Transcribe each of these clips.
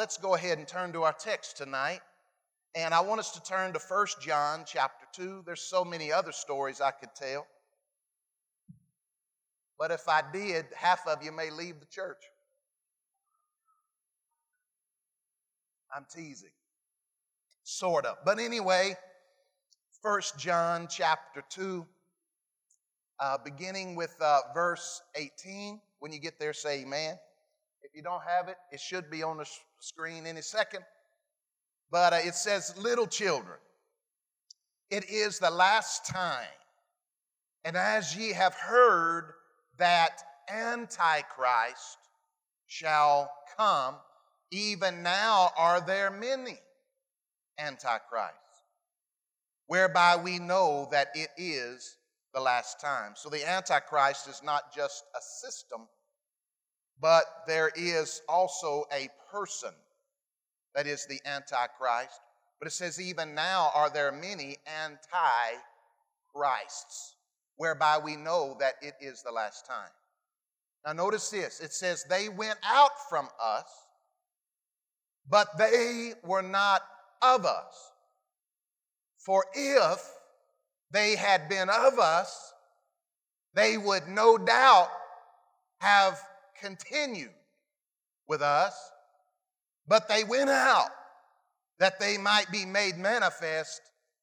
let's go ahead and turn to our text tonight. And I want us to turn to 1 John chapter 2. There's so many other stories I could tell. But if I did, half of you may leave the church. I'm teasing. Sort of. But anyway, 1 John chapter 2, uh, beginning with uh, verse 18. When you get there, say amen. If you don't have it, it should be on the screen any second. But uh, it says, Little children, it is the last time. And as ye have heard that Antichrist shall come, even now are there many Antichrists, whereby we know that it is the last time. So the Antichrist is not just a system, but there is also a person that is the Antichrist. But it says, even now are there many Antichrists, whereby we know that it is the last time. Now, notice this it says, they went out from us, but they were not of us. For if they had been of us, they would no doubt have continued with us, but they went out that they might be made manifest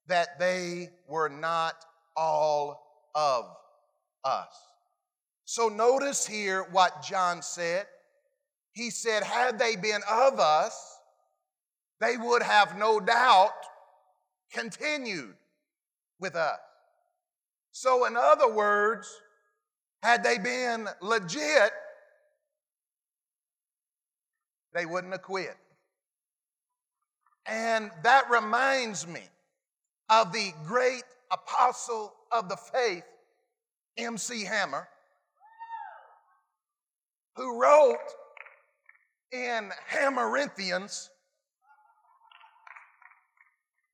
that they were not all of us. So notice here what John said. He said, Had they been of us, they would have no doubt continued with us. So, in other words, had they been legit, they wouldn't have quit. And that reminds me of the great apostle of the faith, M.C. Hammer, who wrote in Hammerinthians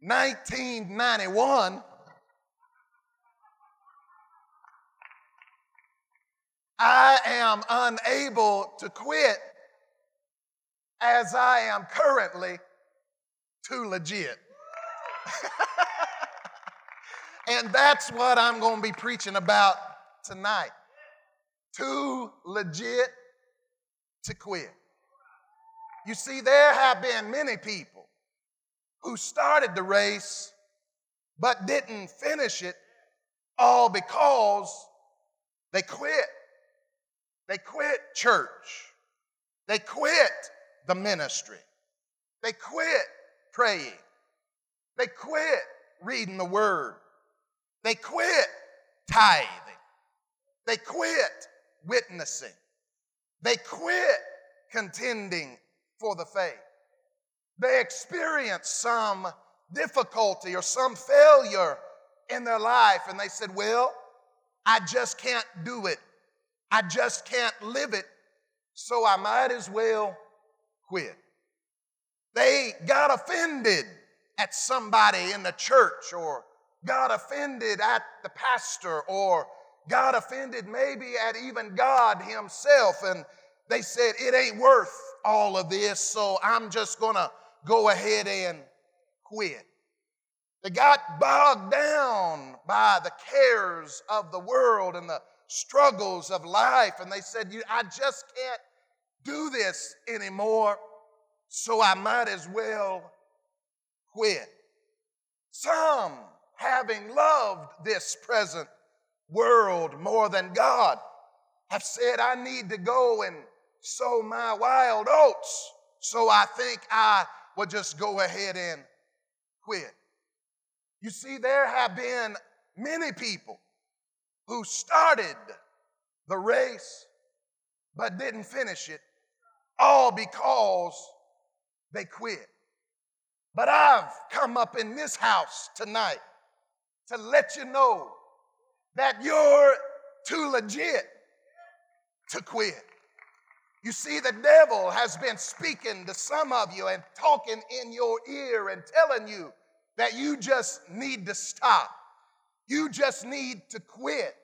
1991 I am unable to quit as I am currently too legit. and that's what I'm going to be preaching about tonight. Too legit to quit. You see, there have been many people who started the race but didn't finish it all because they quit. They quit church. They quit the ministry. They quit praying. They quit reading the word. They quit tithing. They quit witnessing. They quit contending for the faith. They experience some difficulty or some failure in their life and they said, Well, I just can't do it. I just can't live it. So I might as well quit. They got offended at somebody in the church or got offended at the pastor or got offended maybe at even God Himself. And they said, It ain't worth all of this, so I'm just going to go ahead and quit. They got bogged down by the cares of the world and the struggles of life, and they said, I just can't do this anymore, so I might as well quit. Some, having loved this present world more than God, have said, I need to go and sow my wild oats, so I think I will just go ahead and quit. You see, there have been many people who started the race but didn't finish it, all because they quit. But I've come up in this house tonight to let you know that you're too legit to quit. You see, the devil has been speaking to some of you and talking in your ear and telling you that you just need to stop. You just need to quit.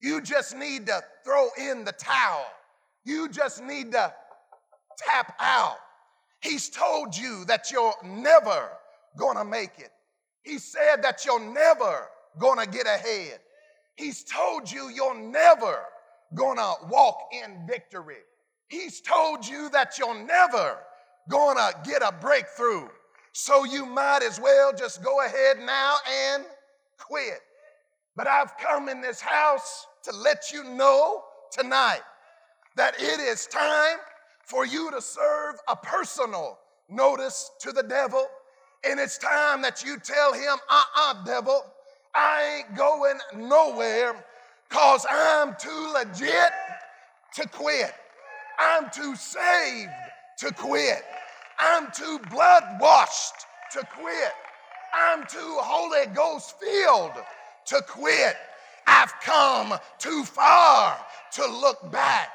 You just need to throw in the towel. You just need to tap out. He's told you that you're never gonna make it. He said that you're never gonna get ahead. He's told you you're never gonna walk in victory. He's told you that you're never gonna get a breakthrough. So you might as well just go ahead now and quit. But I've come in this house to let you know tonight that it is time for you to serve a personal notice to the devil. And it's time that you tell him, uh uh-uh, uh devil, I ain't going nowhere because I'm too legit to quit. I'm too saved to quit. I'm too blood washed to quit. I'm too Holy Ghost filled to quit. I've come too far to look back.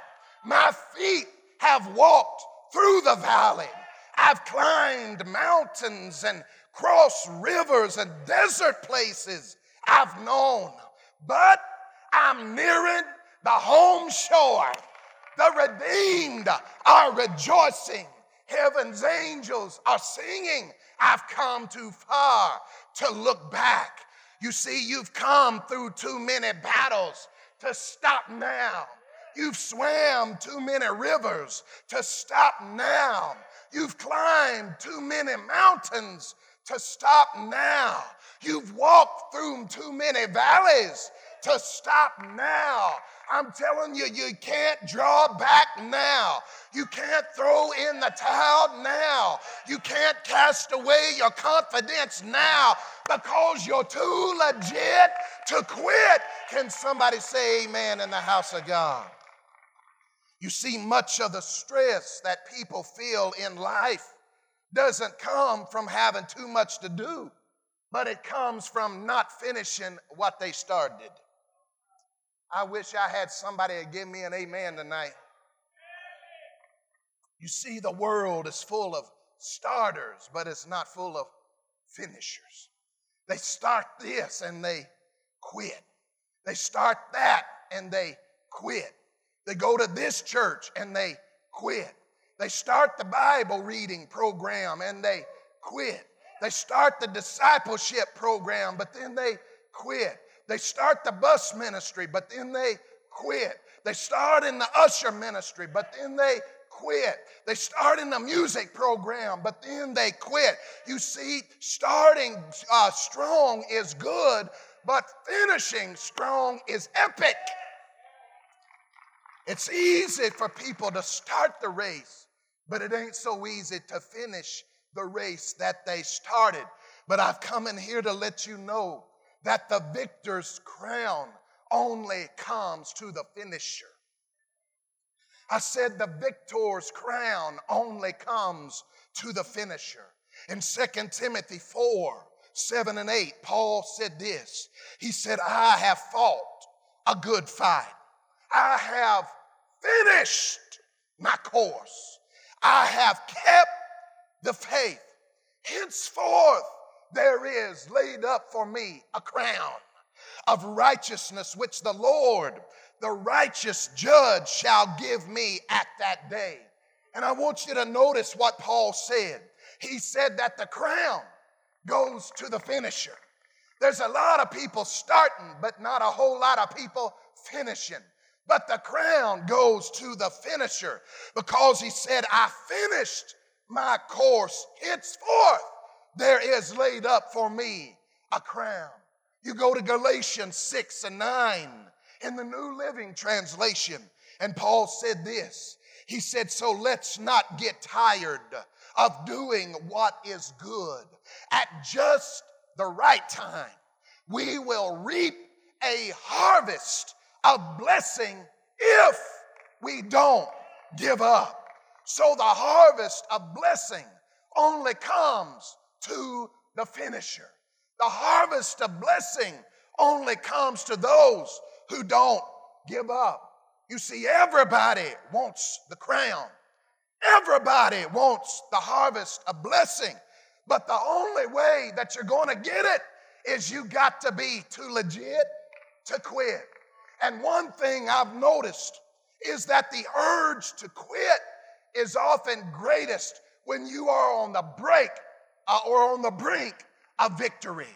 My feet have walked through the valley. I've climbed mountains and crossed rivers and desert places I've known. But I'm nearing the home shore. The redeemed are rejoicing. Heaven's angels are singing. I've come too far to look back. You see, you've come through too many battles to stop now. You've swam too many rivers to stop now. You've climbed too many mountains to stop now. You've walked through too many valleys to stop now. I'm telling you, you can't draw back now. You can't throw in the towel now. You can't cast away your confidence now because you're too legit to quit. Can somebody say amen in the house of God? You see, much of the stress that people feel in life doesn't come from having too much to do, but it comes from not finishing what they started. I wish I had somebody to give me an amen tonight. You see, the world is full of starters, but it's not full of finishers. They start this and they quit. They start that and they quit. They go to this church and they quit. They start the Bible reading program and they quit. They start the discipleship program, but then they quit. They start the bus ministry, but then they quit. They start in the usher ministry, but then they quit. They start in the music program, but then they quit. You see, starting uh, strong is good, but finishing strong is epic. It's easy for people to start the race, but it ain't so easy to finish the race that they started. But I've come in here to let you know that the victor's crown only comes to the finisher. I said the victor's crown only comes to the finisher. In 2 Timothy 4 7 and 8, Paul said this. He said, I have fought a good fight. I have finished my course. I have kept the faith. Henceforth, there is laid up for me a crown of righteousness, which the Lord, the righteous judge, shall give me at that day. And I want you to notice what Paul said. He said that the crown goes to the finisher. There's a lot of people starting, but not a whole lot of people finishing. But the crown goes to the finisher because he said, I finished my course. Henceforth, there is laid up for me a crown. You go to Galatians 6 and 9 in the New Living Translation, and Paul said this. He said, So let's not get tired of doing what is good. At just the right time, we will reap a harvest of blessing if we don't give up. So the harvest of blessing only comes to the finisher. The harvest of blessing only comes to those who don't give up. You see, everybody wants the crown. Everybody wants the harvest of blessing. But the only way that you're going to get it is you got to be too legit to quit. And one thing I've noticed is that the urge to quit is often greatest when you are on the break uh, or on the brink of victory.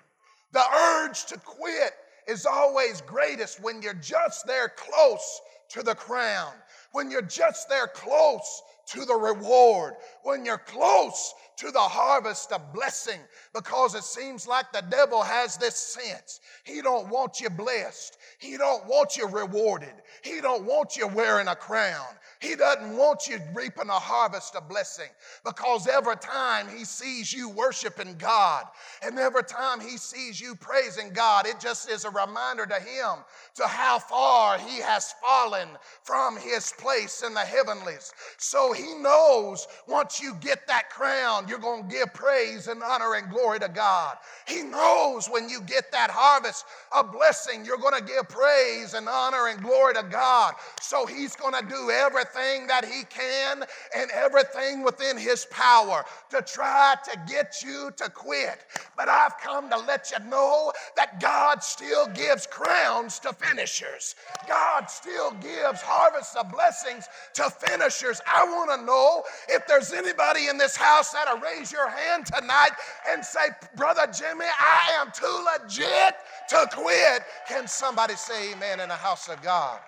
The urge to quit is always greatest when you're just there close to the crown, when you're just there close to the reward, when you're close to the harvest of blessing because it seems like the devil has this sense. He don't want you blessed. He don't want you rewarded. He don't want you wearing a crown. He doesn't want you reaping a harvest of blessing because every time he sees you worshiping God and every time he sees you praising God, it just is a reminder to him to how far he has fallen from his place in the heavenlies. So he knows once you get that crown, you're going to give praise and honor and glory to God. He knows when you get that harvest of blessing, you're going to give praise and honor and glory to God. So he's going to do everything that he can and everything within his power to try to get you to quit. But I've come to let you know that God still gives crowns to finishers. God still gives harvests of blessings to finishers. I want to know if there's anybody in this house that'll raise your hand tonight and say, Brother Jimmy, I am too legit to quit. Can somebody say amen in the house of God?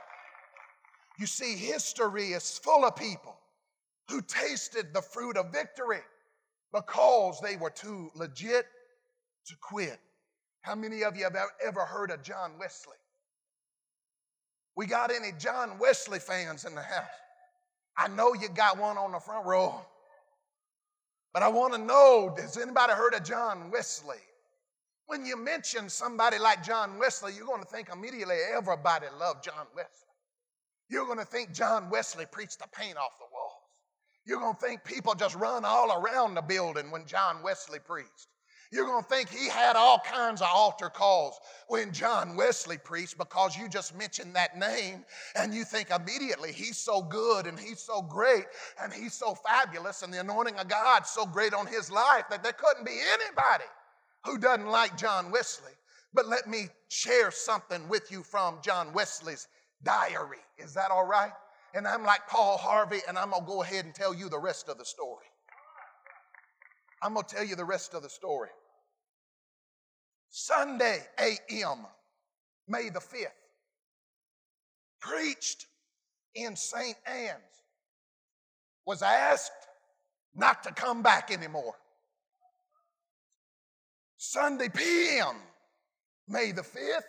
You see, history is full of people who tasted the fruit of victory because they were too legit to quit. How many of you have ever heard of John Wesley? We got any John Wesley fans in the house? I know you got one on the front row. But I want to know has anybody heard of John Wesley? When you mention somebody like John Wesley, you're going to think immediately everybody loved John Wesley. You're going to think John Wesley preached the paint off the walls. You're going to think people just run all around the building when John Wesley preached. You're going to think he had all kinds of altar calls when John Wesley preached because you just mentioned that name and you think immediately he's so good and he's so great and he's so fabulous and the anointing of God's so great on his life that there couldn't be anybody who doesn't like John Wesley. But let me share something with you from John Wesley's diary. Is that all right? And I'm like Paul Harvey, and I'm going to go ahead and tell you the rest of the story. I'm going to tell you the rest of the story. Sunday AM, May the 5th, preached in St. Anne's, was asked not to come back anymore. Sunday PM, May the 5th,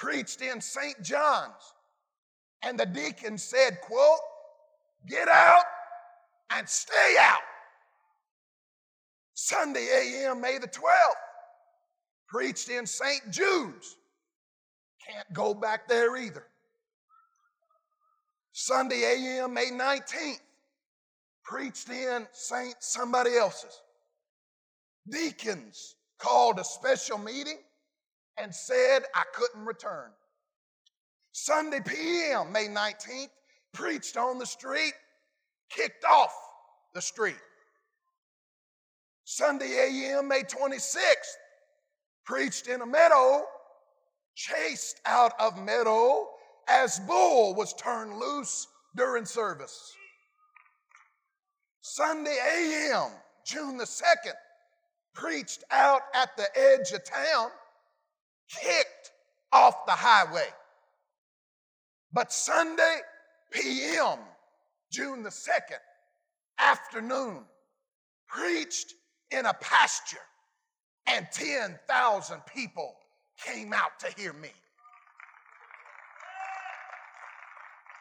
preached in St. John's, and the deacon said, quote, get out and stay out. Sunday AM, May the 12th, preached in St. Jude's. Can't go back there either. Sunday AM, May 19th, preached in St. somebody else's. Deacons called a special meeting and said I couldn't return. Sunday PM, May 19th, preached on the street, kicked off the street. Sunday AM, May 26th, preached in a meadow, chased out of meadow as bull was turned loose during service. Sunday AM, June the 2nd, preached out at the edge of town, kicked off the highway. But Sunday PM, June the 2nd, afternoon, preached in a pasture and 10,000 people came out to hear me.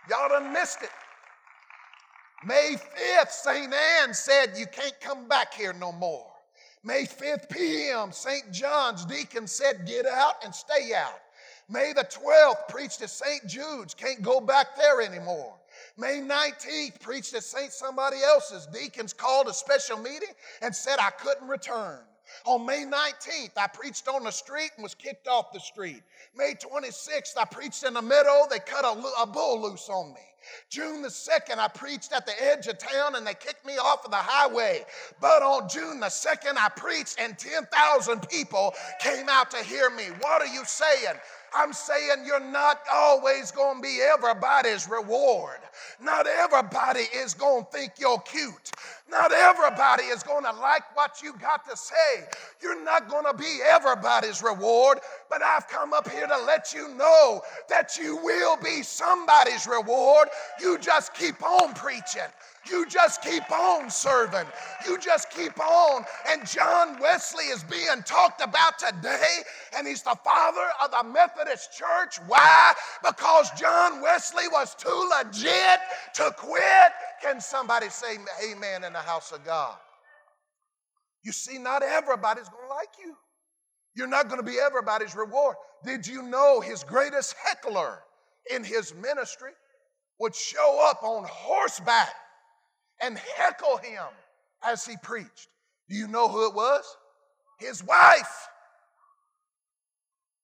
Y'all done missed it. May 5th, St. Anne said, You can't come back here no more. May 5th p.m., St. John's deacon said, Get out and stay out. May the 12th, preached at St. Jude's, can't go back there anymore. May 19th, preached at St. somebody else's. Deacons called a special meeting and said I couldn't return. On May 19th, I preached on the street and was kicked off the street. May 26th, I preached in the meadow. They cut a, a bull loose on me. June the 2nd, I preached at the edge of town and they kicked me off of the highway. But on June the 2nd, I preached and 10,000 people came out to hear me. What are you saying? I'm saying you're not always going to be everybody's reward. Not everybody is going to think you're cute. Not everybody is going to like what you got to say. You're not going to be everybody's reward, but I've come up here to let you know that you will be somebody's reward. You just keep on preaching. You just keep on serving. You just keep on. And John Wesley is being talked about today, and he's the father of the Methodist Church. Why? Because John Wesley was too legit to quit. Can somebody say amen in the house of God? You see, not everybody's going to like you. You're not going to be everybody's reward. Did you know his greatest heckler in his ministry would show up on horseback and heckle him as he preached. Do you know who it was? His wife.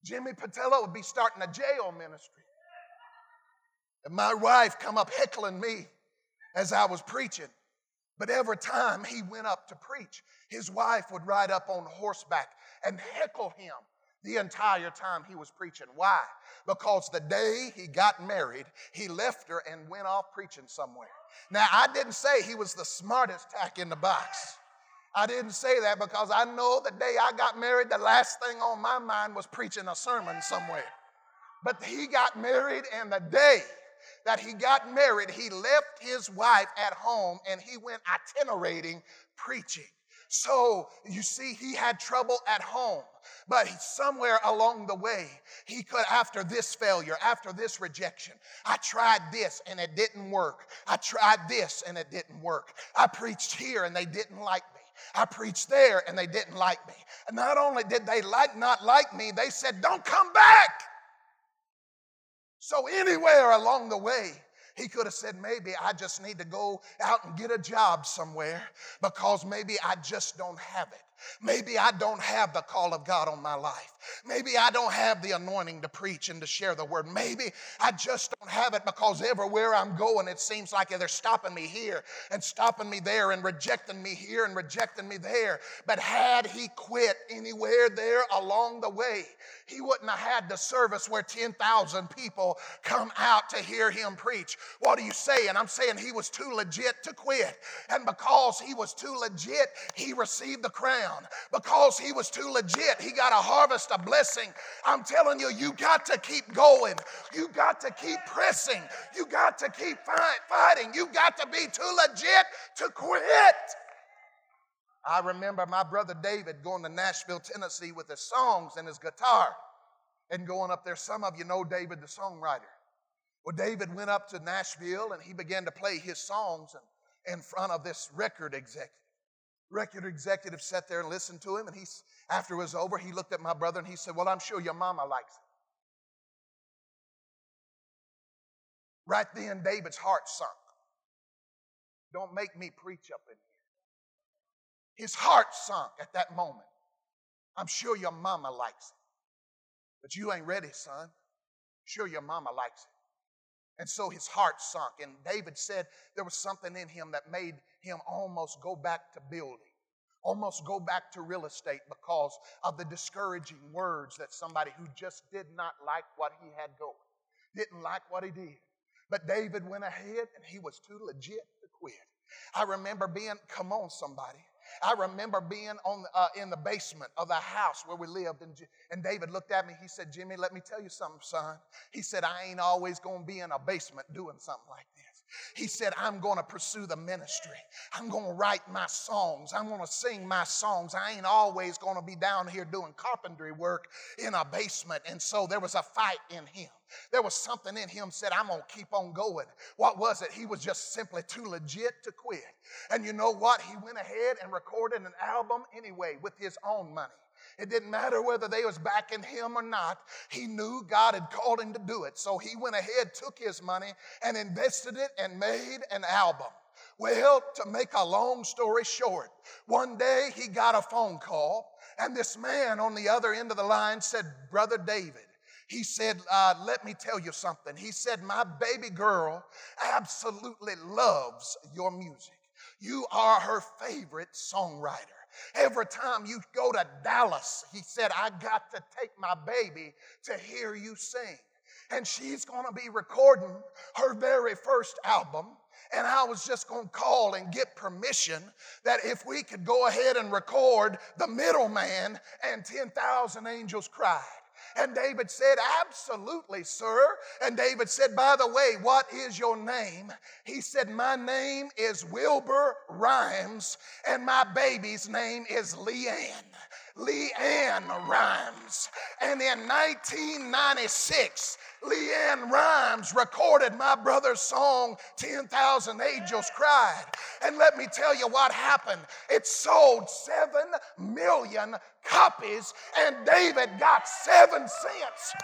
Jimmy Patella would be starting a jail ministry. And my wife come up heckling me as I was preaching. But every time he went up to preach, his wife would ride up on horseback and heckle him the entire time he was preaching. Why? Because the day he got married, he left her and went off preaching somewhere. Now, I didn't say he was the smartest tack in the box. I didn't say that because I know the day I got married, the last thing on my mind was preaching a sermon somewhere. But he got married, and the day that he got married, he left his wife at home and he went itinerating preaching. So you see, he had trouble at home. But somewhere along the way, he could, after this failure, after this rejection, I tried this and it didn't work. I tried this and it didn't work. I preached here and they didn't like me. I preached there and they didn't like me. And not only did they like not like me, they said, "Don't come back." So anywhere along the way, he could have said, maybe I just need to go out and get a job somewhere because maybe I just don't have it. Maybe I don't have the call of God on my life. Maybe I don't have the anointing to preach and to share the word. Maybe I just don't have it because everywhere I'm going, it seems like they're stopping me here and stopping me there and rejecting me here and rejecting me there. But had he quit anywhere there along the way, he wouldn't have had the service where 10,000 people come out to hear him preach. What are you saying? I'm saying he was too legit to quit. And because he was too legit, he received the crown. Because he was too legit, he got a harvest of blessing. I'm telling you, you got to keep going. You got to keep pressing. You got to keep fight, fighting. You got to be too legit to quit. I remember my brother David going to Nashville, Tennessee with his songs and his guitar and going up there. Some of you know David, the songwriter. Well, David went up to Nashville and he began to play his songs in front of this record executive. Record executive sat there and listened to him, and he, after it was over, he looked at my brother and he said, Well, I'm sure your mama likes it. Right then, David's heart sunk. Don't make me preach up in here. His heart sunk at that moment. I'm sure your mama likes it. But you ain't ready, son. Sure, your mama likes it. And so his heart sunk. And David said there was something in him that made him almost go back to building, almost go back to real estate because of the discouraging words that somebody who just did not like what he had going, didn't like what he did. But David went ahead and he was too legit to quit. I remember being, come on, somebody. I remember being on, uh, in the basement of the house where we lived, and, and David looked at me. He said, Jimmy, let me tell you something, son. He said, I ain't always going to be in a basement doing something like this. He said, I'm going to pursue the ministry. I'm going to write my songs. I'm going to sing my songs. I ain't always going to be down here doing carpentry work in a basement. And so there was a fight in him. There was something in him said, I'm going to keep on going. What was it? He was just simply too legit to quit. And you know what? He went ahead and recorded an album anyway with his own money. It didn't matter whether they was backing him or not. He knew God had called him to do it. So he went ahead, took his money, and invested it and made an album. Well, to make a long story short, one day he got a phone call, and this man on the other end of the line said, Brother David, He said, uh, Let me tell you something. He said, My baby girl absolutely loves your music. You are her favorite songwriter. Every time you go to Dallas, he said, I got to take my baby to hear you sing. And she's going to be recording her very first album. And I was just going to call and get permission that if we could go ahead and record The Middleman and 10,000 Angels Cried. And David said, Absolutely, sir. And David said, By the way, what is your name? He said, My name is Wilbur Rimes, and my baby's name is LeAnn. LeAnn Rimes. And in 1996, LeAnn Rimes recorded my brother's song, 10,000 Angels Cried. And let me tell you what happened. It sold 7 million copies, and David got 7 cents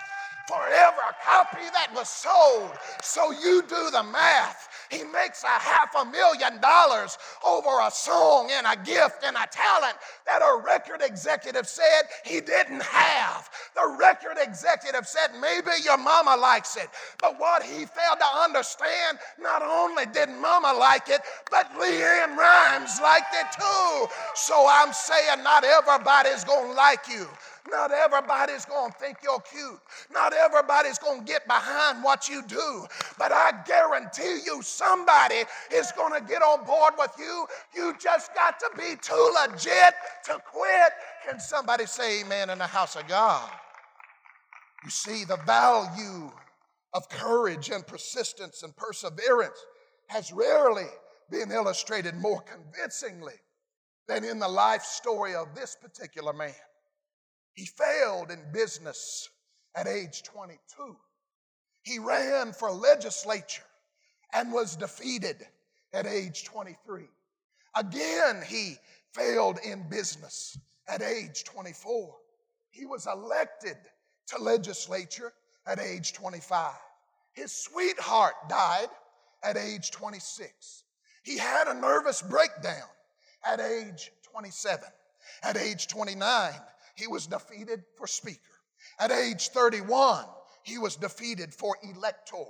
for every copy that was sold. So you do the math. He makes a half a million dollars over a song and a gift and a talent that a record executive said he didn't have. The record executive said, maybe your mama likes it. But what he failed to understand, not only did mama like it, but LeAnn Rimes liked it too. So I'm saying not everybody's gonna like you. Not everybody's going to think you're cute. Not everybody's going to get behind what you do. But I guarantee you, somebody is going to get on board with you. You just got to be too legit to quit. Can somebody say amen in the house of God? You see, the value of courage and persistence and perseverance has rarely been illustrated more convincingly than in the life story of this particular man. He failed in business at age 22. He ran for legislature and was defeated at age 23. Again, he failed in business at age 24. He was elected to legislature at age 25. His sweetheart died at age 26. He had a nervous breakdown at age 27. At age 29, he was defeated for speaker. At age 31, he was defeated for elector.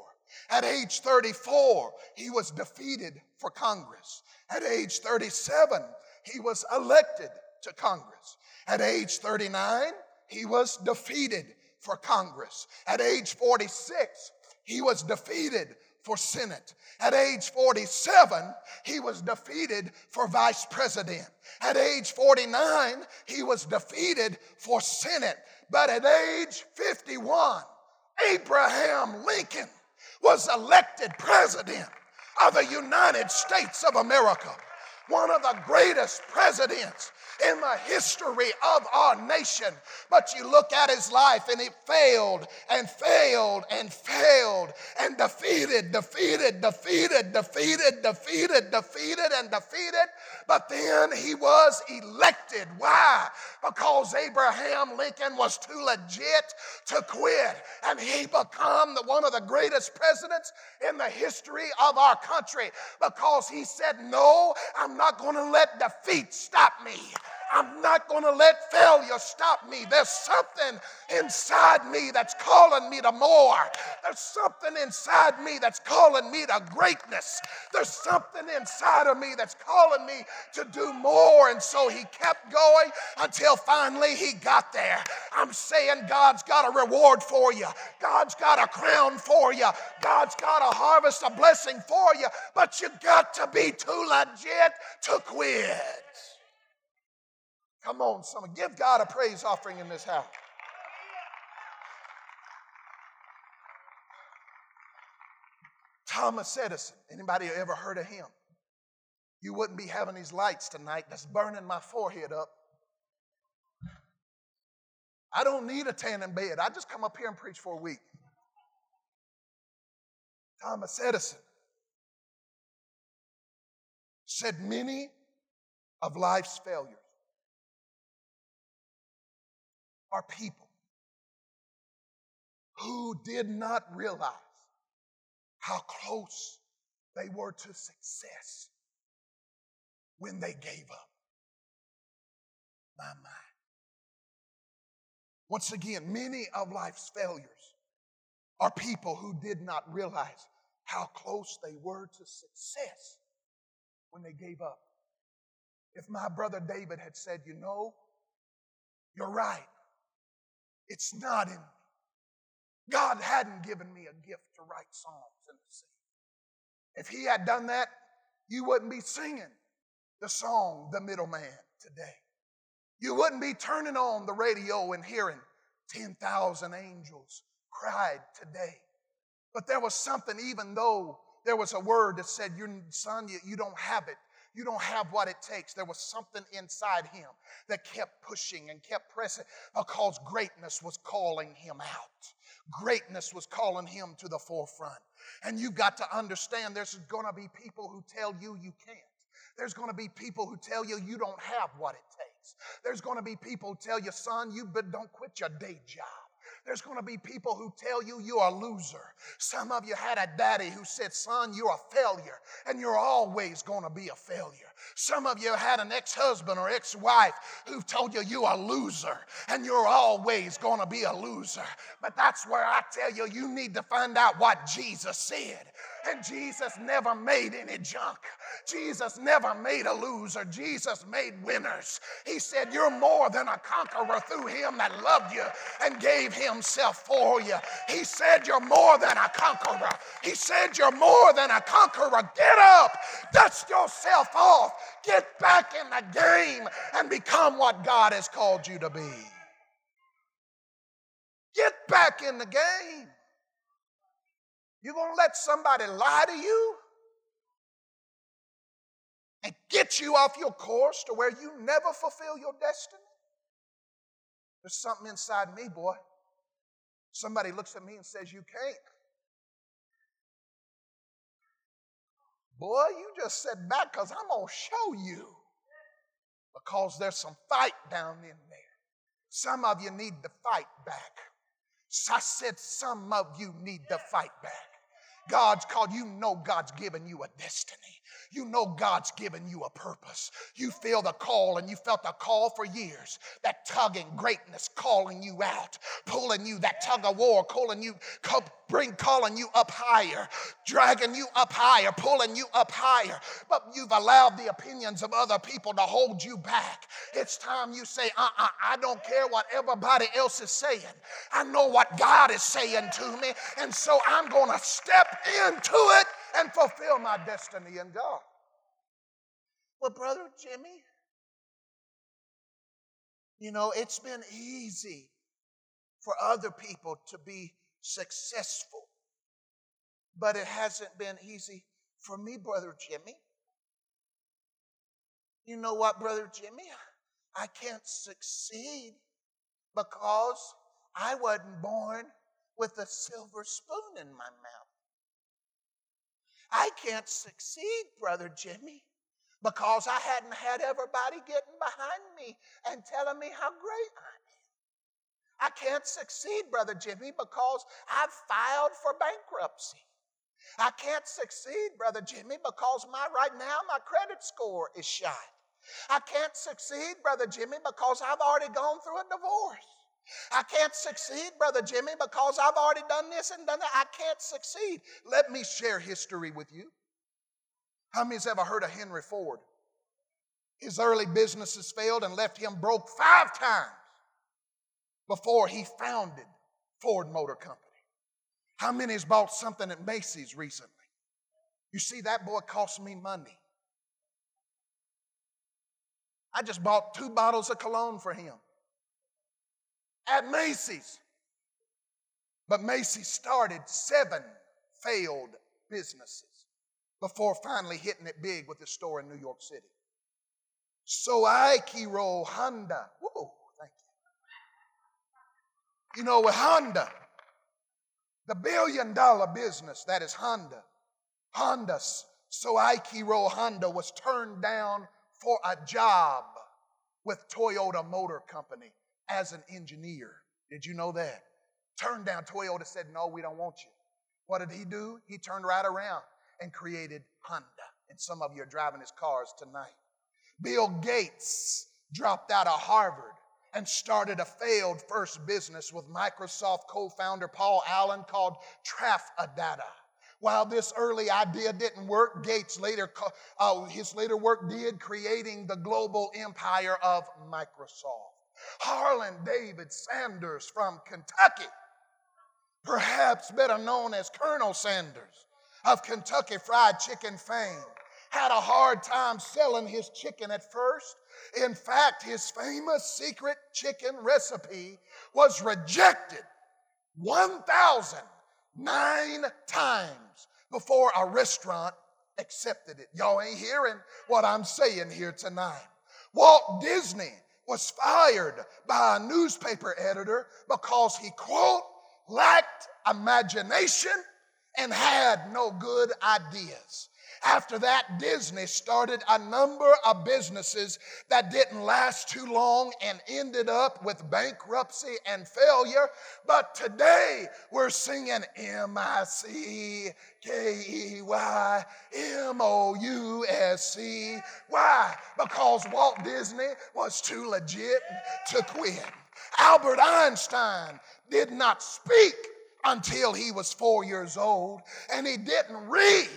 At age 34, he was defeated for Congress. At age 37, he was elected to Congress. At age 39, he was defeated for Congress. At age 46, he was defeated for Senate. At age 47, he was defeated for vice president. At age 49, he was defeated for Senate. But at age 51, Abraham Lincoln was elected president of the United States of America, one of the greatest presidents in the history of our nation. But you look at his life and it failed and failed and failed and defeated, defeated, defeated, defeated, defeated, defeated, and defeated. But then he was elected. Why? Because Abraham Lincoln was too legit to quit. And he became one of the greatest presidents in the history of our country because he said, No, I'm not going to let defeat stop me. I'm not going to let failure stop me. There's something inside me that's calling me to more. There's something inside me that's calling me to greatness. There's something inside of me that's calling me to do more. And so he kept going until finally he got there. I'm saying God's got a reward for you, God's got a crown for you, God's got a harvest, a blessing for you, but you got to be too legit to quit. Come on, someone. Give God a praise offering in this house. Thomas Edison. Anybody ever heard of him? You wouldn't be having these lights tonight that's burning my forehead up. I don't need a tanning bed. I just come up here and preach for a week. Thomas Edison said many of life's failures are people who did not realize how close they were to success when they gave up. My mind. Once again, many of life's failures are people who did not realize how close they were to success when they gave up. If my brother David had said, You know, you're right, it's not in me. God hadn't given me a gift to write songs and to sing. If he had done that, you wouldn't be singing the song, The Middleman, today. You wouldn't be turning on the radio and hearing 10,000 angels cried today. But there was something, even though there was a word that said, Your son, you, you don't have it. You don't have what it takes. There was something inside him that kept pushing and kept pressing because greatness was calling him out. Greatness was calling him to the forefront. And you've got to understand there's going to be people who tell you you can't. There's going to be people who tell you you don't have what it takes. There's going to be people who tell you, son, you don't quit your day job. There's going to be people who tell you you're a loser. Some of you had a daddy who said, Son, you're a failure, and you're always going to be a failure. Some of you had an ex husband or ex wife who told you you're a loser, and you're always going to be a loser. But that's where I tell you, you need to find out what Jesus said. And Jesus never made any junk. Jesus never made a loser. Jesus made winners. He said, You're more than a conqueror through him that loved you and gave himself for you. He said, You're more than a conqueror. He said, You're more than a conqueror. Get up, dust yourself off, get back in the game, and become what God has called you to be. Get back in the game. You're going to let somebody lie to you and get you off your course to where you never fulfill your destiny? There's something inside me, boy. Somebody looks at me and says, You can't. Boy, you just sit back because I'm going to show you. Because there's some fight down in there. Some of you need to fight back. I said, Some of you need to fight back. God's called, you know God's given you a destiny. You know God's given you a purpose. You feel the call and you felt the call for years. That tugging greatness calling you out, pulling you, that tug of war calling you, bring calling you up higher, dragging you up higher, pulling you up higher. But you've allowed the opinions of other people to hold you back. It's time you say, uh uh I don't care what everybody else is saying. I know what God is saying to me, and so I'm going to step into it and fulfill my destiny in God. Well, Brother Jimmy, you know, it's been easy for other people to be successful, but it hasn't been easy for me, Brother Jimmy. You know what, Brother Jimmy? I can't succeed because I wasn't born with a silver spoon in my mouth. I can't succeed, Brother Jimmy, because I hadn't had everybody getting behind me and telling me how great I am. I can't succeed, Brother Jimmy, because I've filed for bankruptcy. I can't succeed, Brother Jimmy, because my right now my credit score is shot. I can't succeed, Brother Jimmy, because I've already gone through a divorce. I can't succeed, Brother Jimmy, because I've already done this and done that. I can't succeed. Let me share history with you. How many's ever heard of Henry Ford? His early businesses failed and left him broke five times before he founded Ford Motor Company. How many has bought something at Macy's recently? You see, that boy cost me money. I just bought two bottles of cologne for him at Macy's. But Macy's started seven failed businesses before finally hitting it big with the store in New York City. Soichiro Honda. Whoa, thank you. You know, with Honda, the billion dollar business that is Honda, Honda, Soichiro Honda was turned down for a job with Toyota Motor Company as an engineer. Did you know that? Turned down. Toyota said, No, we don't want you. What did he do? He turned right around and created Honda. And some of you are driving his cars tonight. Bill Gates dropped out of Harvard and started a failed first business with Microsoft co founder Paul Allen called Traf-O-Data. While this early idea didn't work, Gates later, uh, his later work did, creating the global empire of Microsoft. Harlan David Sanders from Kentucky, perhaps better known as Colonel Sanders of Kentucky Fried Chicken fame, had a hard time selling his chicken at first. In fact, his famous secret chicken recipe was rejected 1,009 times before a restaurant accepted it. Y'all ain't hearing what I'm saying here tonight. Walt Disney was fired by a newspaper editor because he, quote, lacked imagination and had no good ideas. After that, Disney started a number of businesses that didn't last too long and ended up with bankruptcy and failure. But today, we're singing M I C K E Y M O U S C. Why? Because Walt Disney was too legit to quit. Albert Einstein did not speak until he was four years old, and he didn't read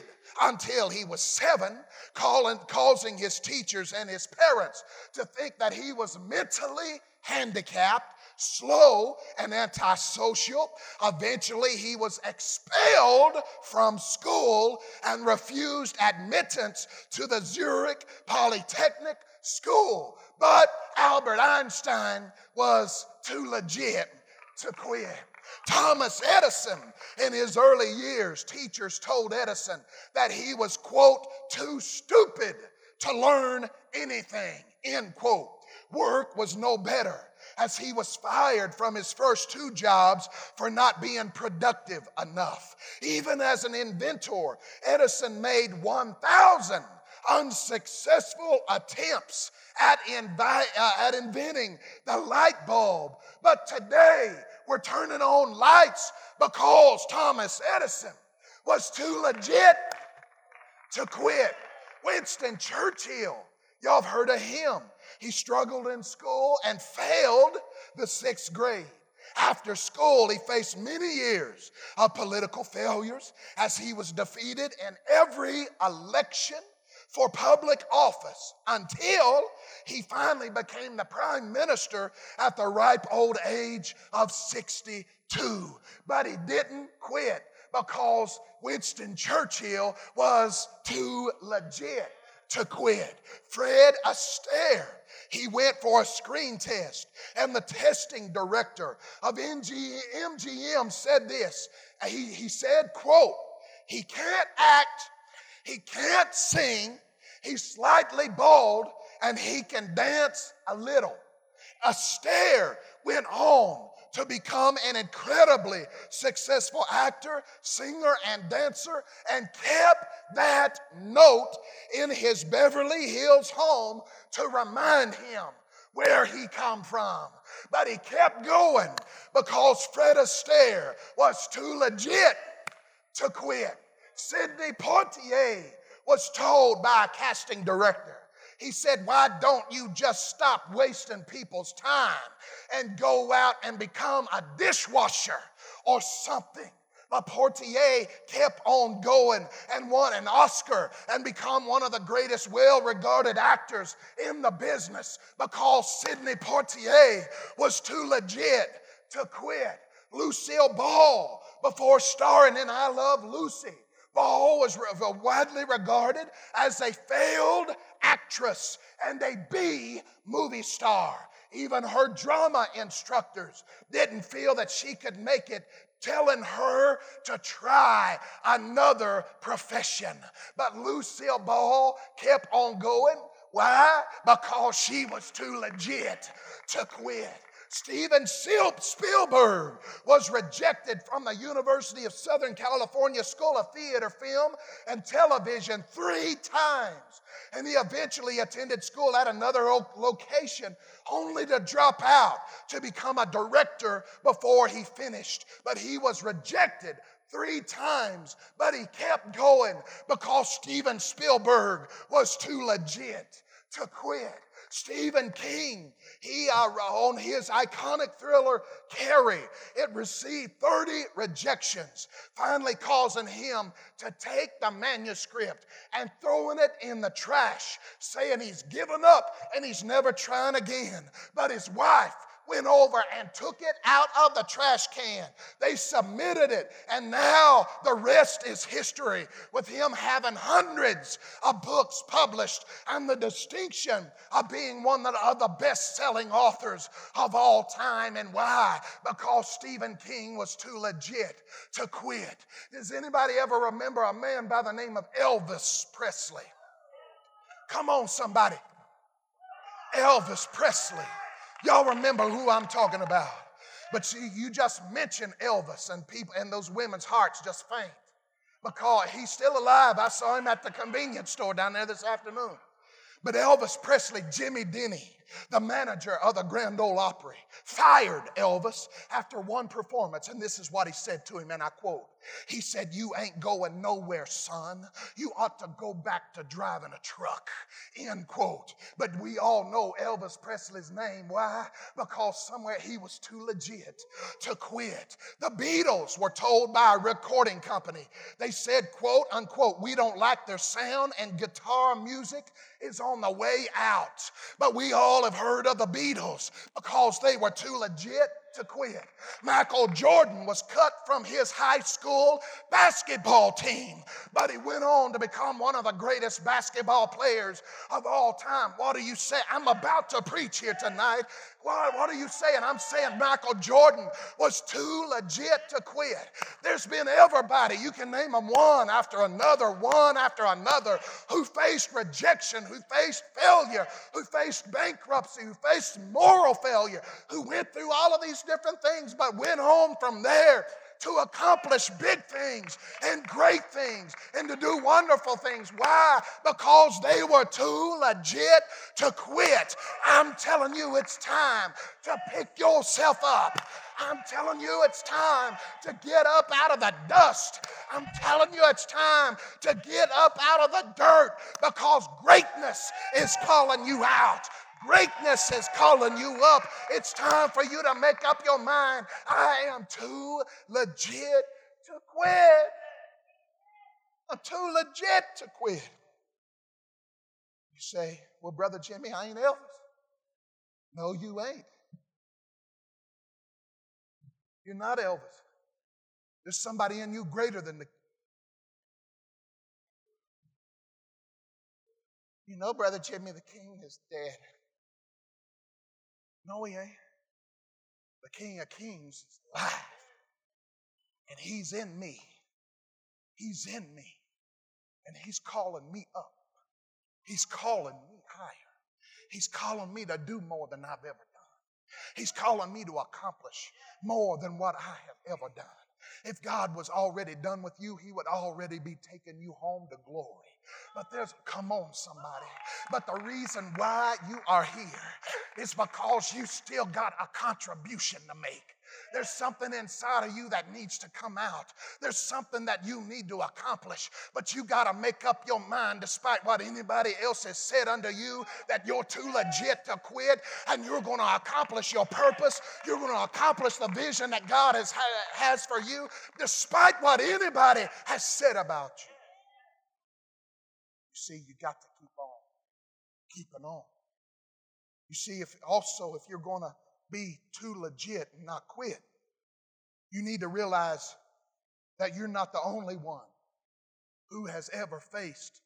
until he was seven, calling, causing his teachers and his parents to think that he was mentally handicapped, slow, and antisocial. Eventually, he was expelled from school and refused admittance to the Zurich Polytechnic School. But Albert Einstein was too legit to quit. Thomas Edison, in his early years, teachers told Edison that he was, quote, too stupid to learn anything, end quote. Work was no better as he was fired from his first two jobs for not being productive enough. Even as an inventor, Edison made 1,000 unsuccessful attempts at, invi- uh, at inventing the light bulb. But today, we're turning on lights because Thomas Edison was too legit to quit. Winston Churchill, y'all have heard of him. He struggled in school and failed the sixth grade. After school, he faced many years of political failures as he was defeated in every election for public office until he finally became the prime minister at the ripe old age of 62. But he didn't quit because Winston Churchill was too legit to quit. Fred Astaire, he went for a screen test, and the testing director of MGM said this. He, he said, quote, he can't act, he can't sing, he's slightly bald, and he can dance a little. Astaire went on to become an incredibly successful actor, singer, and dancer, and kept that note in his Beverly Hills home to remind him where he come from. But he kept going because Fred Astaire was too legit to quit. Sidney Poitier was told by a casting director, he said, Why don't you just stop wasting people's time and go out and become a dishwasher or something? But Poitier kept on going and won an Oscar and become one of the greatest well regarded actors in the business because Sidney Poitier was too legit to quit. Lucille Ball, before starring in I Love Lucy, Ball was widely regarded as a failed actress and a B movie star. Even her drama instructors didn't feel that she could make it, telling her to try another profession. But Lucille Ball kept on going. Why? Because she was too legit to quit. Steven Spielberg was rejected from the University of Southern California School of Theater, Film, and Television three times. And he eventually attended school at another location, only to drop out to become a director before he finished. But he was rejected three times, but he kept going because Steven Spielberg was too legit to quit. Stephen King, he uh, on his iconic thriller Carrie, it received 30 rejections, finally causing him to take the manuscript and throwing it in the trash, saying he's given up and he's never trying again. But his wife, went over and took it out of the trash can. They submitted it, and now the rest is history with him having hundreds of books published and the distinction of being one of the best selling authors of all time. And why? Because Stephen King was too legit to quit. Does anybody ever remember a man by the name of Elvis Presley? Come on, somebody. Elvis Presley. Y'all remember who I'm talking about. But see, you just mentioned Elvis and people and those women's hearts just faint. Because he's still alive. I saw him at the convenience store down there this afternoon. But Elvis Presley, Jimmy Denny, the manager of the Grand Ole Opry, fired Elvis after one performance. And this is what he said to him, and I quote He said, You ain't going nowhere, son. You ought to go back to driving a truck. End quote. But we all know Elvis Presley's name. Why? Because somewhere he was too legit to quit. The Beatles were told by a recording company, they said, quote unquote, we don't like their sound and guitar music is on the way out. But we all have heard of the Beatles because they were too legit to quit. Michael Jordan was cut from his high school basketball team, but he went on to become one of the greatest basketball players of all time. What do you say? I'm about to preach here tonight. What, what are you saying? I'm saying Michael Jordan was too legit to quit. There's been everybody, you can name them one after another, one after another, who faced rejection, who faced failure, who faced bankruptcy, who faced moral failure, who went through all of these different things, but went home from there to accomplish big things and great things and to do wonderful things. Why? Because they were too legit to quit. I'm telling you, it's time to pick yourself up. I'm telling you, it's time to get up out of the dust. I'm telling you, it's time to get up out of the dirt because greatness is calling you out. Greatness is calling you up. It's time for you to make up your mind. I am too legit to quit. I'm too legit to quit. You say, Well, Brother Jimmy, I ain't Elvis. No, you ain't. You're not Elvis. There's somebody in you greater than the. You know, Brother Jimmy, the king is dead. No, he ain't. The King of Kings is alive. And he's in me. He's in me. And he's calling me up. He's calling me higher. He's calling me to do more than I've ever done. He's calling me to accomplish more than what I have ever done. If God was already done with you, He would already be taking you home to glory. But there's, come on, somebody. But the reason why you are here is because you still got a contribution to make. There's something inside of you that needs to come out. There's something that you need to accomplish, but you got to make up your mind, despite what anybody else has said under you, that you're too legit to quit and you're going to accomplish your purpose. You're going to accomplish the vision that God has, has for you, despite what anybody has said about you. You see, you got to keep on keeping on. You see, if also if you're going to be too legit and not quit, you need to realize that you're not the only one who has ever faced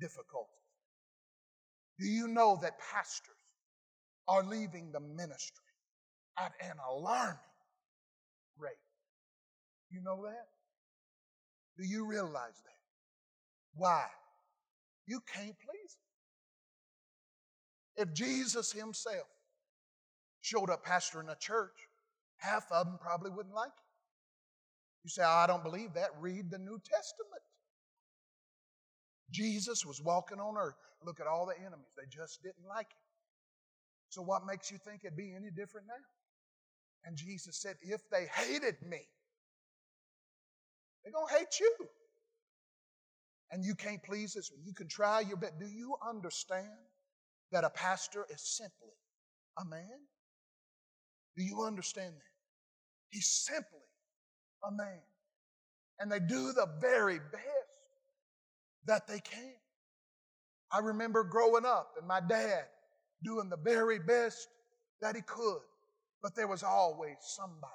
difficulties. Do you know that pastors are leaving the ministry at an alarming rate? You know that? Do you realize that? Why? You can't please him. If Jesus himself showed up pastoring a church, half of them probably wouldn't like him. You say, I don't believe that. Read the New Testament. Jesus was walking on earth. Look at all the enemies. They just didn't like him. So, what makes you think it'd be any different now? And Jesus said, If they hated me, they're going to hate you and you can't please this one. You can try your best. Do you understand that a pastor is simply a man? Do you understand that? He's simply a man. And they do the very best that they can. I remember growing up and my dad doing the very best that he could, but there was always somebody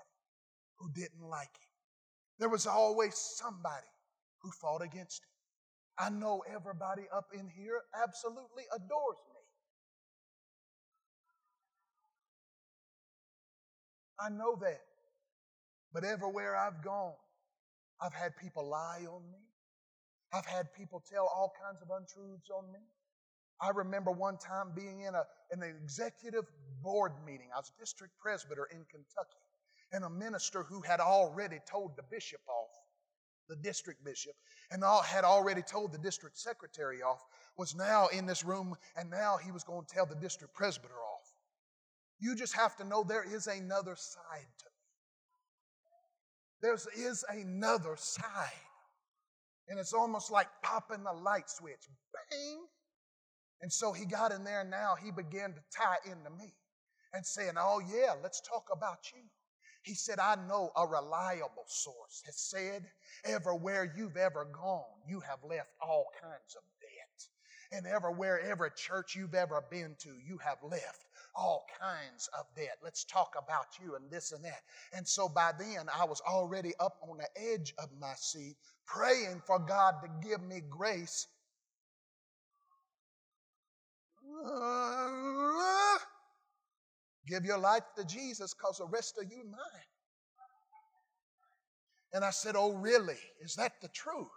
who didn't like him. There was always somebody who fought against him. I know everybody up in here absolutely adores me. I know that. But everywhere I've gone, I've had people lie on me. I've had people tell all kinds of untruths on me. I remember one time being in, a, in an executive board meeting. I was district presbyter in Kentucky, and a minister who had already told the bishop off, the district bishop, and all, had already told the district secretary off, was now in this room, and now he was going to tell the district presbyter off. You just have to know there is another side to me. there is another side. And it's almost like popping the light switch. Bang! And so he got in there and now he began to tie into me and saying, Oh, yeah, let's talk about you. He said, I know a reliable source has said, everywhere you've ever gone, you have left all kinds of debt. And everywhere, every church you've ever been to, you have left all kinds of debt. Let's talk about you and this and that. And so by then, I was already up on the edge of my seat, praying for God to give me grace. Give your life to Jesus because the rest of you mine. And I said, Oh, really? Is that the truth?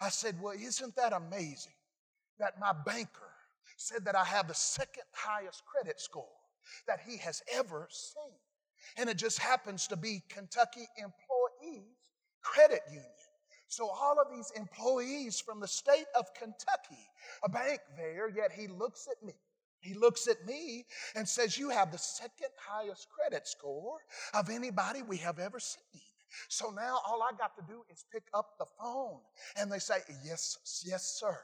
I said, Well, isn't that amazing that my banker said that I have the second highest credit score that he has ever seen. And it just happens to be Kentucky Employees Credit Union. So all of these employees from the state of Kentucky, a bank there, yet he looks at me. He looks at me and says, You have the second highest credit score of anybody we have ever seen. So now all I got to do is pick up the phone and they say, Yes, yes, sir.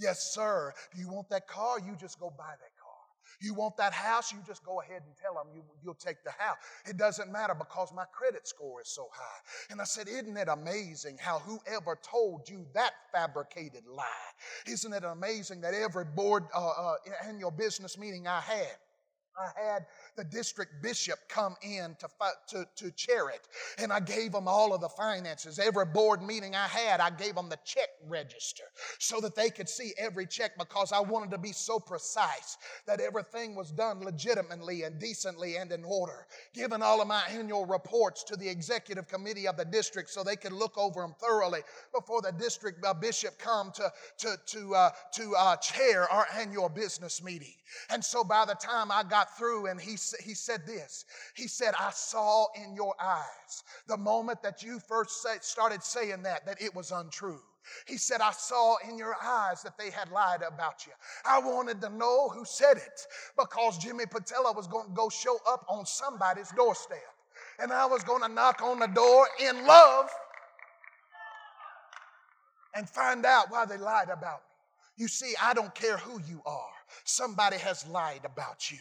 Yes, sir. Do you want that car? You just go buy that. You want that house? You just go ahead and tell them you, you'll take the house. It doesn't matter because my credit score is so high. And I said, Isn't it amazing how whoever told you that fabricated lie? Isn't it amazing that every board uh, uh, annual business meeting I had, I had the district bishop come in to, to, to chair it. And I gave them all of the finances. Every board meeting I had, I gave them the check register so that they could see every check because I wanted to be so precise that everything was done legitimately and decently and in order. Giving all of my annual reports to the executive committee of the district so they could look over them thoroughly before the district uh, bishop come to, to, to, uh, to uh, chair our annual business meeting. And so by the time I got through and he he said this. He said, I saw in your eyes the moment that you first say, started saying that, that it was untrue. He said, I saw in your eyes that they had lied about you. I wanted to know who said it because Jimmy Patella was going to go show up on somebody's doorstep. And I was going to knock on the door in love and find out why they lied about me. You see, I don't care who you are. Somebody has lied about you.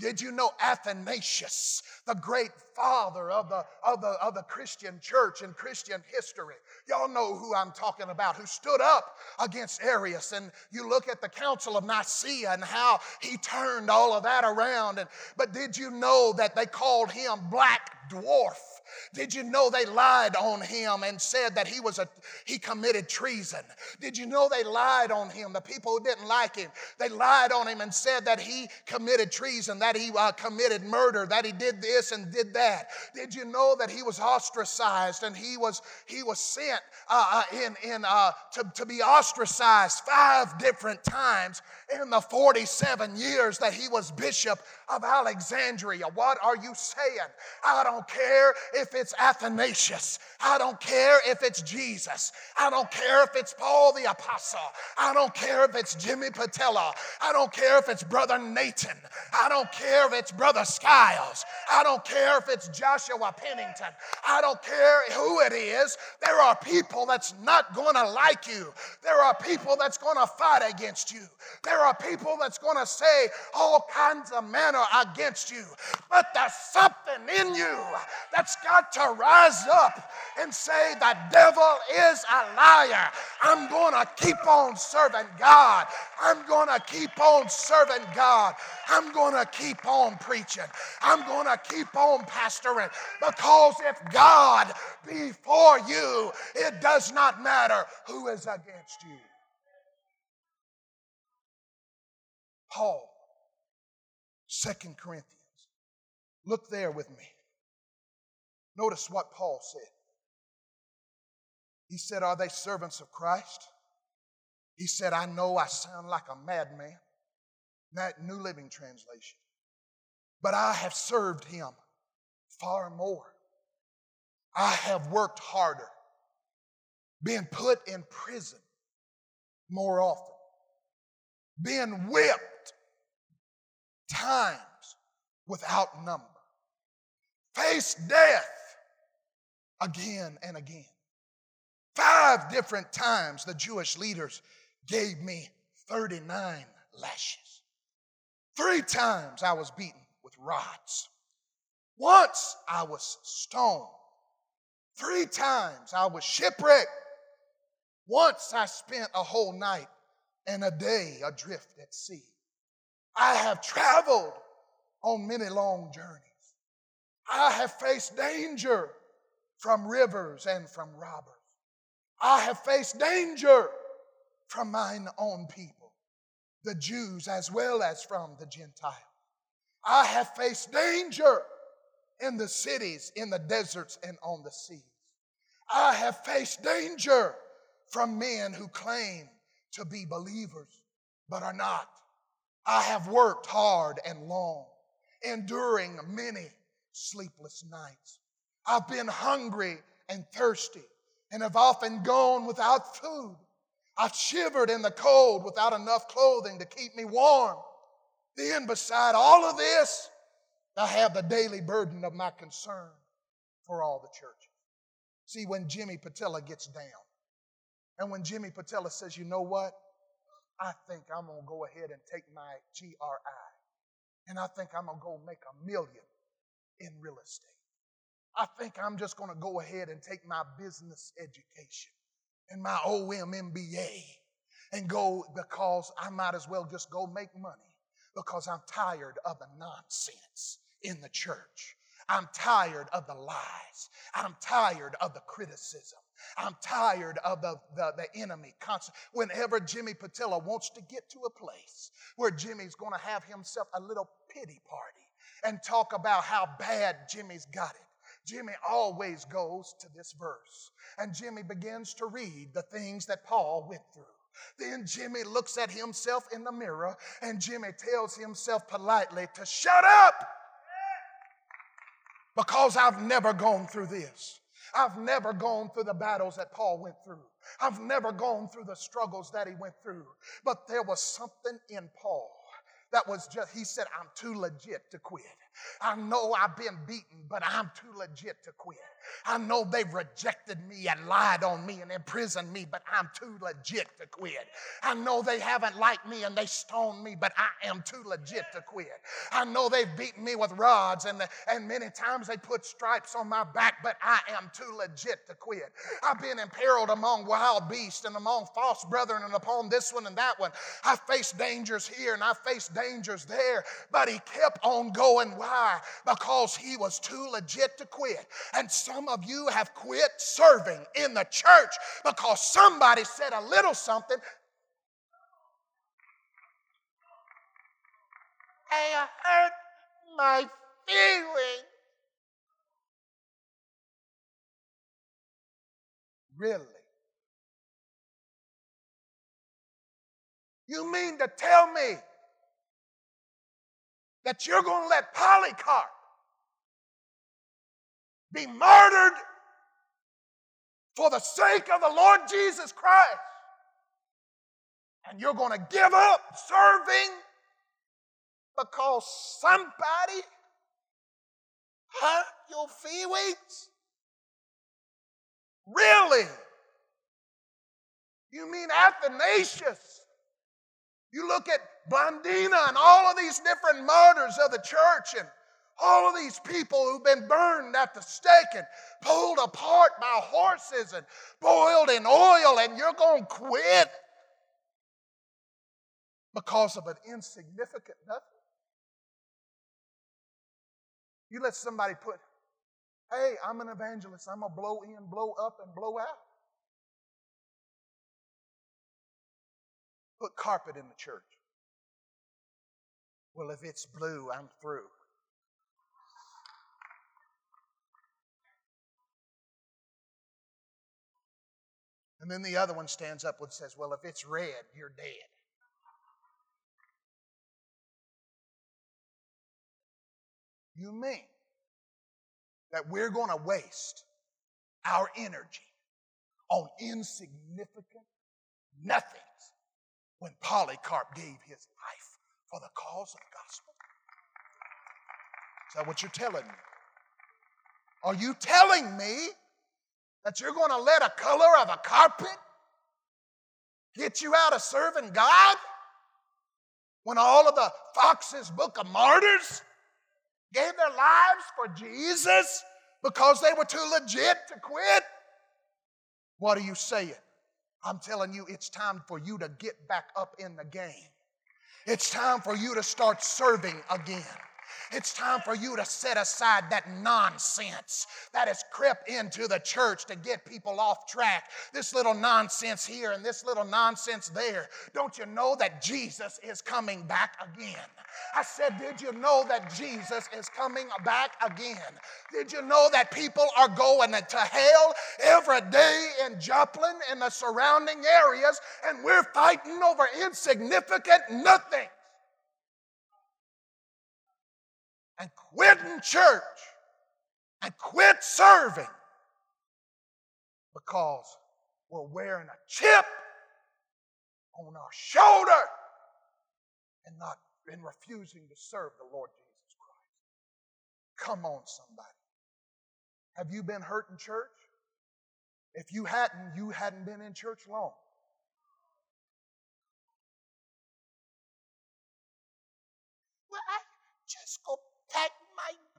Did you know Athanasius, the great father of the, of the, of the Christian church and Christian history? Y'all know who I'm talking about, who stood up against Arius. And you look at the Council of Nicaea and how he turned all of that around. And, but did you know that they called him Black Dwarf? Did you know they lied on him and said that he was a he committed treason? Did you know they lied on him? The people who didn't like him, they lied on him and said that he committed treason, that he uh, committed murder, that he did this and did that. Did you know that he was ostracized and he was he was sent uh, uh in in uh, to to be ostracized five different times in the 47 years that he was bishop of Alexandria? What are you saying? I don't care if it's Athanasius. I don't care if it's Jesus. I don't care if it's Paul the Apostle. I don't care if it's Jimmy Patella. I don't care if it's Brother Nathan. I don't care if it's Brother Skiles. I don't care if it's Joshua Pennington. I don't care who it is. There are people that's not going to like you. There are people that's going to fight against you. There are people that's going to say all kinds of manner against you. But there's something in you that's got to rise up and say, The devil is a liar. I'm going to keep on serving God. I'm going to keep on serving God. I'm going to keep on preaching. I'm going to keep on pastoring because if God be for you, it does not matter who is against you. Paul, Second Corinthians. Look there with me. Notice what Paul said. He said, Are they servants of Christ? He said, I know I sound like a madman. That New Living Translation. But I have served him far more. I have worked harder, been put in prison more often, been whipped times without number, faced death again and again. Five different times the Jewish leaders gave me 39 lashes. Three times I was beaten with rods. Once I was stoned. Three times I was shipwrecked. Once I spent a whole night and a day adrift at sea. I have traveled on many long journeys. I have faced danger from rivers and from robbers. I have faced danger from mine own people, the Jews as well as from the Gentiles. I have faced danger in the cities, in the deserts, and on the seas. I have faced danger from men who claim to be believers but are not. I have worked hard and long, enduring many sleepless nights. I've been hungry and thirsty and have often gone without food. I've shivered in the cold without enough clothing to keep me warm. Then, beside all of this, I have the daily burden of my concern for all the churches. See, when Jimmy Patella gets down, and when Jimmy Patella says, you know what? I think I'm going to go ahead and take my GRI, and I think I'm going to go make a million in real estate. I think I'm just going to go ahead and take my business education and my OM MBA and go because I might as well just go make money because I'm tired of the nonsense in the church. I'm tired of the lies. I'm tired of the criticism. I'm tired of the, the, the enemy. Constant. Whenever Jimmy Patella wants to get to a place where Jimmy's going to have himself a little pity party and talk about how bad Jimmy's got it, Jimmy always goes to this verse. And Jimmy begins to read the things that Paul went through. Then Jimmy looks at himself in the mirror and Jimmy tells himself politely to shut up because I've never gone through this. I've never gone through the battles that Paul went through. I've never gone through the struggles that he went through. But there was something in Paul that was just, he said, I'm too legit to quit. I know I've been beaten, but I'm too legit to quit. I know they've rejected me and lied on me and imprisoned me, but I'm too legit to quit. I know they haven't liked me and they stoned me, but I am too legit to quit. I know they've beaten me with rods and, the, and many times they put stripes on my back, but I am too legit to quit. I've been imperiled among wild beasts and among false brethren and upon this one and that one. I faced dangers here and I faced dangers there, but he kept on going. Because he was too legit to quit. And some of you have quit serving in the church because somebody said a little something. I hurt my feelings. Really? You mean to tell me that you're going to let Polycarp be murdered for the sake of the Lord Jesus Christ. And you're going to give up serving because somebody hurt your feelings? Really? You mean Athanasius? You look at Blandina and all of these different martyrs of the church and all of these people who've been burned at the stake and pulled apart by horses and boiled in oil, and you're going to quit because of an insignificant nothing? You let somebody put, hey, I'm an evangelist. I'm going to blow in, blow up, and blow out. Put carpet in the church. Well, if it's blue, I'm through. And then the other one stands up and says, Well, if it's red, you're dead. You mean that we're going to waste our energy on insignificant nothings when Polycarp gave his life for the cause of the gospel? Is that what you're telling me? Are you telling me that you're going to let a color of a carpet get you out of serving God when all of the Fox's Book of Martyrs gave their lives for Jesus because they were too legit to quit? What are you saying? I'm telling you, it's time for you to get back up in the game. It's time for you to start serving again. It's time for you to set aside that nonsense that has crept into the church to get people off track. This little nonsense here and this little nonsense there. Don't you know that Jesus is coming back again? I said, Did you know that Jesus is coming back again? Did you know that people are going to hell every day in Joplin and the surrounding areas, and we're fighting over insignificant nothing? And quitting church and quit serving because we're wearing a chip on our shoulder and not in refusing to serve the Lord Jesus Christ. Come on, somebody. Have you been hurt in church? If you hadn't, you hadn't been in church long.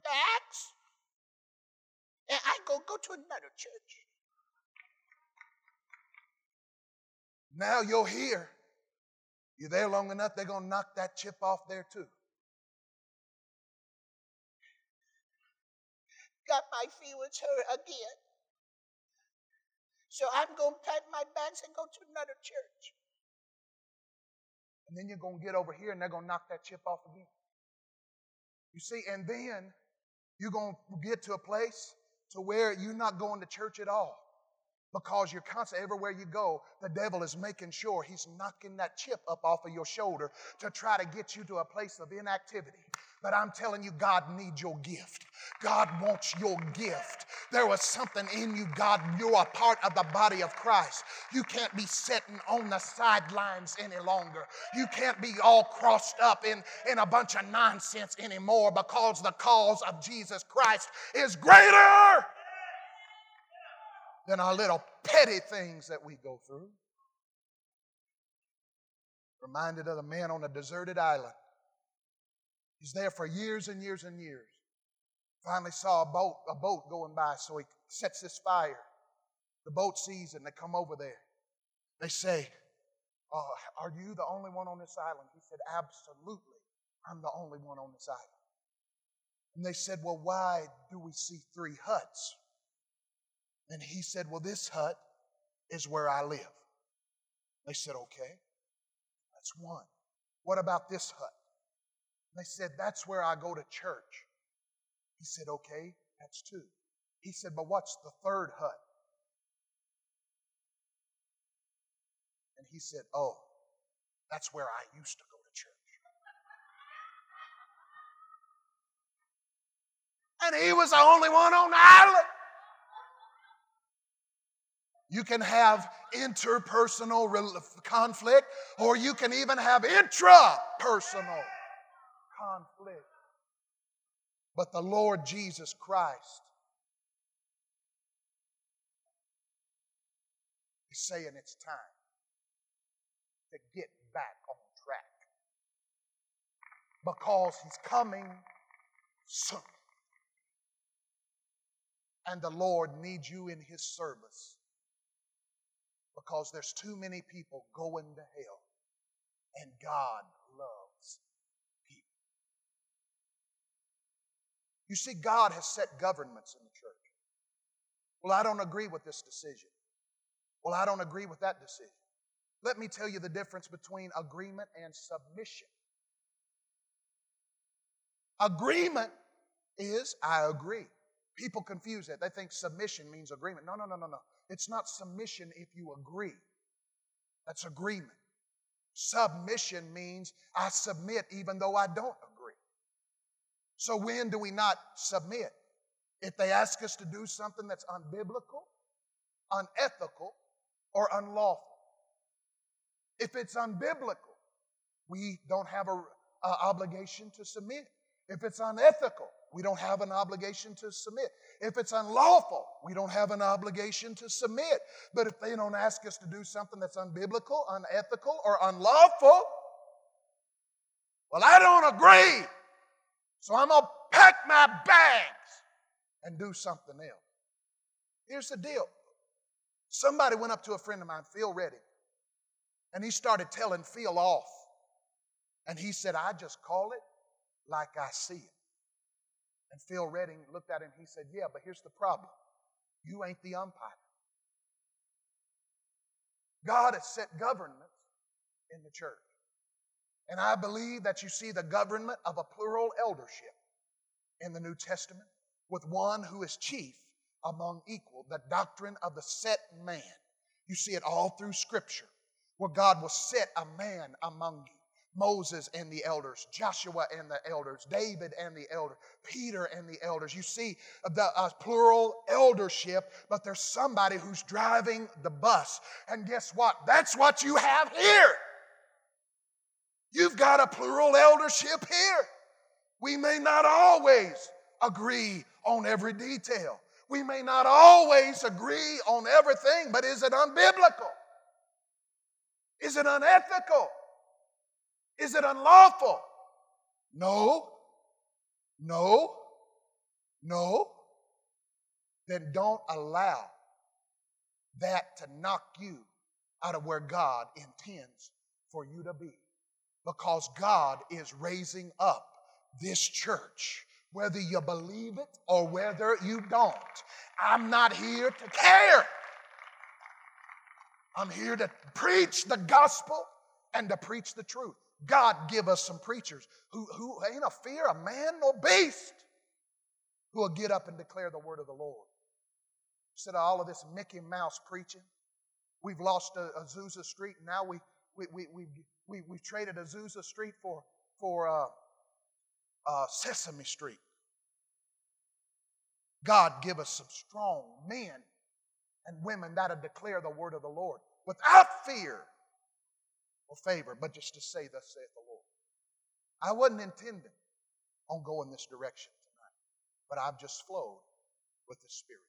Bags and I go go to another church. Now you're here. You're there long enough, they're going to knock that chip off there too. Got my feelings hurt again. So I'm going to pack my bags and go to another church. And then you're going to get over here and they're going to knock that chip off again. You see, and then you're going to get to a place to where you're not going to church at all because you're constantly everywhere you go the devil is making sure he's knocking that chip up off of your shoulder to try to get you to a place of inactivity but I'm telling you, God needs your gift. God wants your gift. There was something in you, God. You're a part of the body of Christ. You can't be sitting on the sidelines any longer. You can't be all crossed up in, in a bunch of nonsense anymore because the cause of Jesus Christ is greater than our little petty things that we go through. Reminded of the man on a deserted island. He's there for years and years and years. Finally saw a boat, a boat going by, so he sets this fire. The boat sees it and they come over there. They say, oh, Are you the only one on this island? He said, Absolutely. I'm the only one on this island. And they said, Well, why do we see three huts? And he said, Well, this hut is where I live. They said, Okay, that's one. What about this hut? They said, That's where I go to church. He said, Okay, that's two. He said, But what's the third hut? And he said, Oh, that's where I used to go to church. and he was the only one on the island. You can have interpersonal conflict, or you can even have intrapersonal conflict. But the Lord Jesus Christ is saying it's time to get back on track because He's coming soon. And the Lord needs you in His service because there's too many people going to hell, and God loves people. You see, God has set governments in the church. Well, I don't agree with this decision. Well, I don't agree with that decision. Let me tell you the difference between agreement and submission. Agreement is I agree. People confuse that. They think submission means agreement. No, no, no, no, no. It's not submission if you agree. That's agreement. Submission means I submit even though I don't agree. So when do we not submit? If they ask us to do something that's unbiblical, unethical, or unlawful. If it's unbiblical, we don't have an obligation to submit. If it's unethical, we don't have an obligation to submit. If it's unlawful, we don't have an obligation to submit. But if they don't ask us to do something that's unbiblical, unethical, or unlawful, well, I don't agree. So I'm going to pack my bags and do something else. Here's the deal somebody went up to a friend of mine, Phil Redding, and he started telling Phil off. And he said, I just call it like I see it. And Phil Redding looked at him he said, Yeah, but here's the problem. You ain't the umpire. God has set governments in the church. And I believe that you see the government of a plural eldership in the New Testament with one who is chief among equal, the doctrine of the set man. You see it all through Scripture, where God will set a man among you. Moses and the elders, Joshua and the elders, David and the elders, Peter and the elders. You see the uh, plural eldership, but there's somebody who's driving the bus. And guess what? That's what you have here. You've got a plural eldership here. We may not always agree on every detail. We may not always agree on everything, but is it unbiblical? Is it unethical? Is it unlawful? No. No. No. Then don't allow that to knock you out of where God intends for you to be. Because God is raising up this church, whether you believe it or whether you don't. I'm not here to care. I'm here to preach the gospel and to preach the truth. God give us some preachers who, who ain't a fear of man nor beast who will get up and declare the word of the Lord. Instead of all of this Mickey Mouse preaching, we've lost Azusa Street. And now we, we, we, we, we, we've traded Azusa Street for, for uh, uh, Sesame Street. God give us some strong men and women that'll declare the word of the Lord without fear or favor, but just to say, Thus saith the Lord. I wasn't intending on going this direction tonight, but I've just flowed with the Spirit.